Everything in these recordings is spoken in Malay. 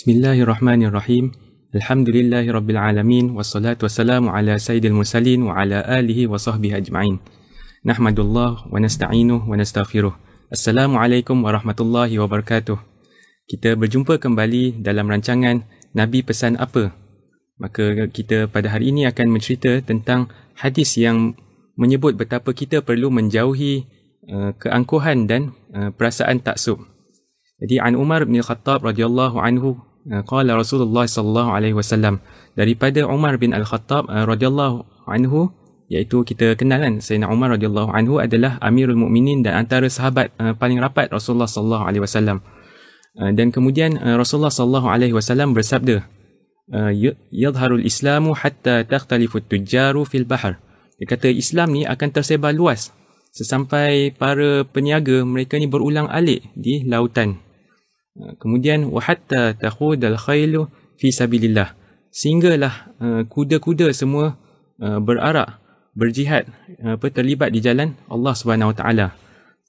Bismillahirrahmanirrahim. Alhamdulillahirabbilalamin wassalatu wassalamu ala sayyidil mursalin wa ala alihi wa sahbihi ajma'in. Nahmadullah wa nasta'inuh wa nastaghfiruh. Assalamualaikum warahmatullahi wabarakatuh. Kita berjumpa kembali dalam rancangan Nabi pesan apa? Maka kita pada hari ini akan mencerita tentang hadis yang menyebut betapa kita perlu menjauhi uh, keangkuhan dan uh, perasaan taksub. Jadi an Umar bin Khattab radhiyallahu anhu qala Rasulullah sallallahu alaihi wasallam daripada Umar bin Al-Khattab uh, radhiyallahu anhu iaitu kita kenal kan Sayyidina Umar radhiyallahu anhu adalah Amirul Mukminin dan antara sahabat uh, paling rapat Rasulullah sallallahu alaihi wasallam. Dan kemudian Rasulullah sallallahu alaihi wasallam bersabda yadhharul islamu hatta takhtalifu at-tujjaru fil bahr. Dia kata Islam ni akan tersebar luas sesampai para peniaga mereka ni berulang alik di lautan. Uh, kemudian wahatta takhudal khailu fi sabilillah. Sehinggalah uh, kuda-kuda semua uh, berarak berjihad apa terlibat di jalan Allah Subhanahu Wa Taala.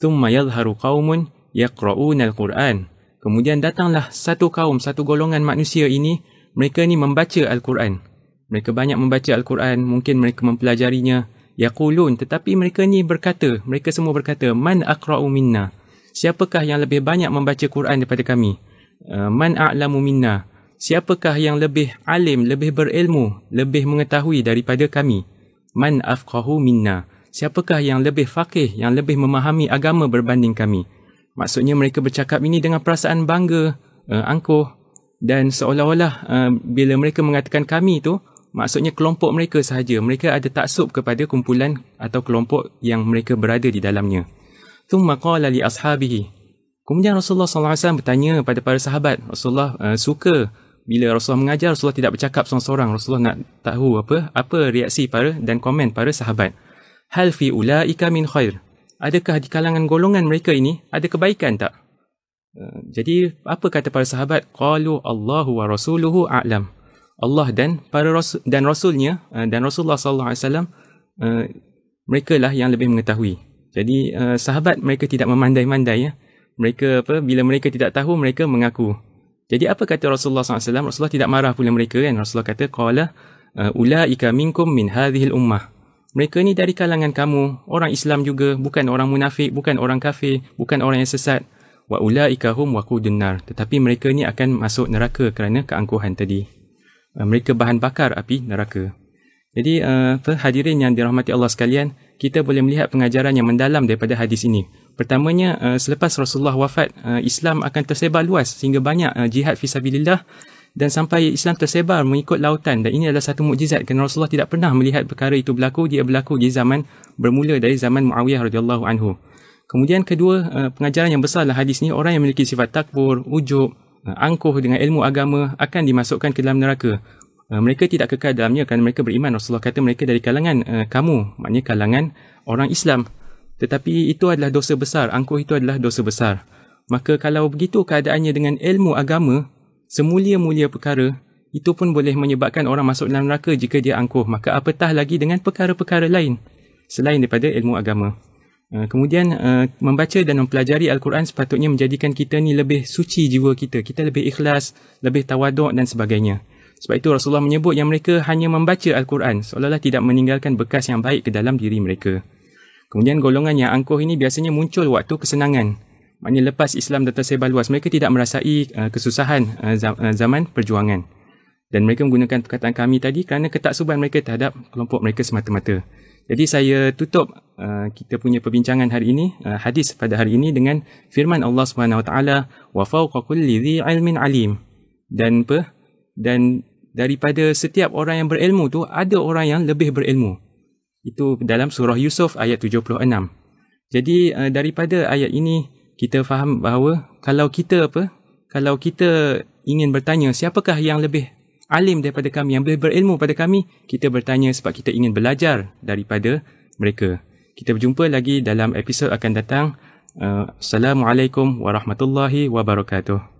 Thumma yadhharu qaumun yaqra'una al-Quran. Kemudian datanglah satu kaum satu golongan manusia ini mereka ni membaca al-Quran. Mereka banyak membaca al-Quran mungkin mereka mempelajarinya yaqulun tetapi mereka ni berkata mereka semua berkata man aqra'u minna siapakah yang lebih banyak membaca Quran daripada kami? Uh, man a'lamu minna? Siapakah yang lebih alim, lebih berilmu, lebih mengetahui daripada kami? Man afqahu minna? Siapakah yang lebih faqih, yang lebih memahami agama berbanding kami? Maksudnya mereka bercakap ini dengan perasaan bangga, uh, angkuh dan seolah-olah uh, bila mereka mengatakan kami itu maksudnya kelompok mereka sahaja. Mereka ada taksub kepada kumpulan atau kelompok yang mereka berada di dalamnya. Thumma qala li ashabihi. Kemudian Rasulullah SAW bertanya kepada para sahabat. Rasulullah uh, suka bila Rasulullah mengajar, Rasulullah tidak bercakap seorang-seorang. Rasulullah nak tahu apa apa reaksi para dan komen para sahabat. Hal fi ulaika min khair. Adakah di kalangan golongan mereka ini ada kebaikan tak? Uh, jadi apa kata para sahabat? Qalu Allahu wa rasuluhu a'lam. Allah dan para rasul dan rasulnya uh, dan Rasulullah sallallahu alaihi wasallam mereka lah yang lebih mengetahui. Jadi uh, sahabat mereka tidak memandai-mandai ya. Mereka apa bila mereka tidak tahu mereka mengaku. Jadi apa kata Rasulullah SAW? Rasulullah tidak marah pula mereka kan. Rasulullah kata qala uh, ulaika minkum min hadhihi ummah. Mereka ni dari kalangan kamu, orang Islam juga, bukan orang munafik, bukan orang kafir, bukan orang yang sesat. Wa ulaika hum waqudun nar. Tetapi mereka ni akan masuk neraka kerana keangkuhan tadi. Uh, mereka bahan bakar api neraka. Jadi uh, hadirin yang dirahmati Allah sekalian, kita boleh melihat pengajaran yang mendalam daripada hadis ini. Pertamanya, uh, selepas Rasulullah wafat, uh, Islam akan tersebar luas sehingga banyak uh, jihad fisabilillah dan sampai Islam tersebar mengikut lautan dan ini adalah satu mukjizat kerana Rasulullah tidak pernah melihat perkara itu berlaku dia berlaku di zaman bermula dari zaman Muawiyah radhiyallahu anhu. Kemudian kedua pengajaran yang besar dalam hadis ini orang yang memiliki sifat takbur, ujub, uh, angkuh dengan ilmu agama akan dimasukkan ke dalam neraka. Uh, mereka tidak kekal dalamnya kerana mereka beriman. Rasulullah kata mereka dari kalangan uh, kamu, maknanya kalangan orang Islam. Tetapi itu adalah dosa besar. Angkuh itu adalah dosa besar. Maka kalau begitu keadaannya dengan ilmu agama, semulia-mulia perkara, itu pun boleh menyebabkan orang masuk dalam neraka jika dia angkuh. Maka apatah lagi dengan perkara-perkara lain selain daripada ilmu agama. Uh, kemudian membaca dan mempelajari Al-Quran sepatutnya menjadikan kita ni lebih suci jiwa kita. Kita lebih ikhlas, lebih tawaduk dan sebagainya. Sebab itu Rasulullah menyebut yang mereka hanya membaca Al-Quran seolah-olah tidak meninggalkan bekas yang baik ke dalam diri mereka. Kemudian golongan yang angkuh ini biasanya muncul waktu kesenangan. Maknanya lepas Islam dah tersebar luas, mereka tidak merasai uh, kesusahan uh, uh, zaman perjuangan. Dan mereka menggunakan perkataan kami tadi kerana ketaksuban mereka terhadap kelompok mereka semata-mata. Jadi saya tutup uh, kita punya perbincangan hari ini, uh, hadis pada hari ini dengan firman Allah "Wa fawqa kulli dhi 'ilmin 'alim." Dan apa? Dan daripada setiap orang yang berilmu tu ada orang yang lebih berilmu. Itu dalam surah Yusuf ayat 76. Jadi uh, daripada ayat ini kita faham bahawa kalau kita apa? Kalau kita ingin bertanya siapakah yang lebih alim daripada kami, yang lebih berilmu pada kami, kita bertanya sebab kita ingin belajar daripada mereka. Kita berjumpa lagi dalam episod akan datang. Uh, Assalamualaikum warahmatullahi wabarakatuh.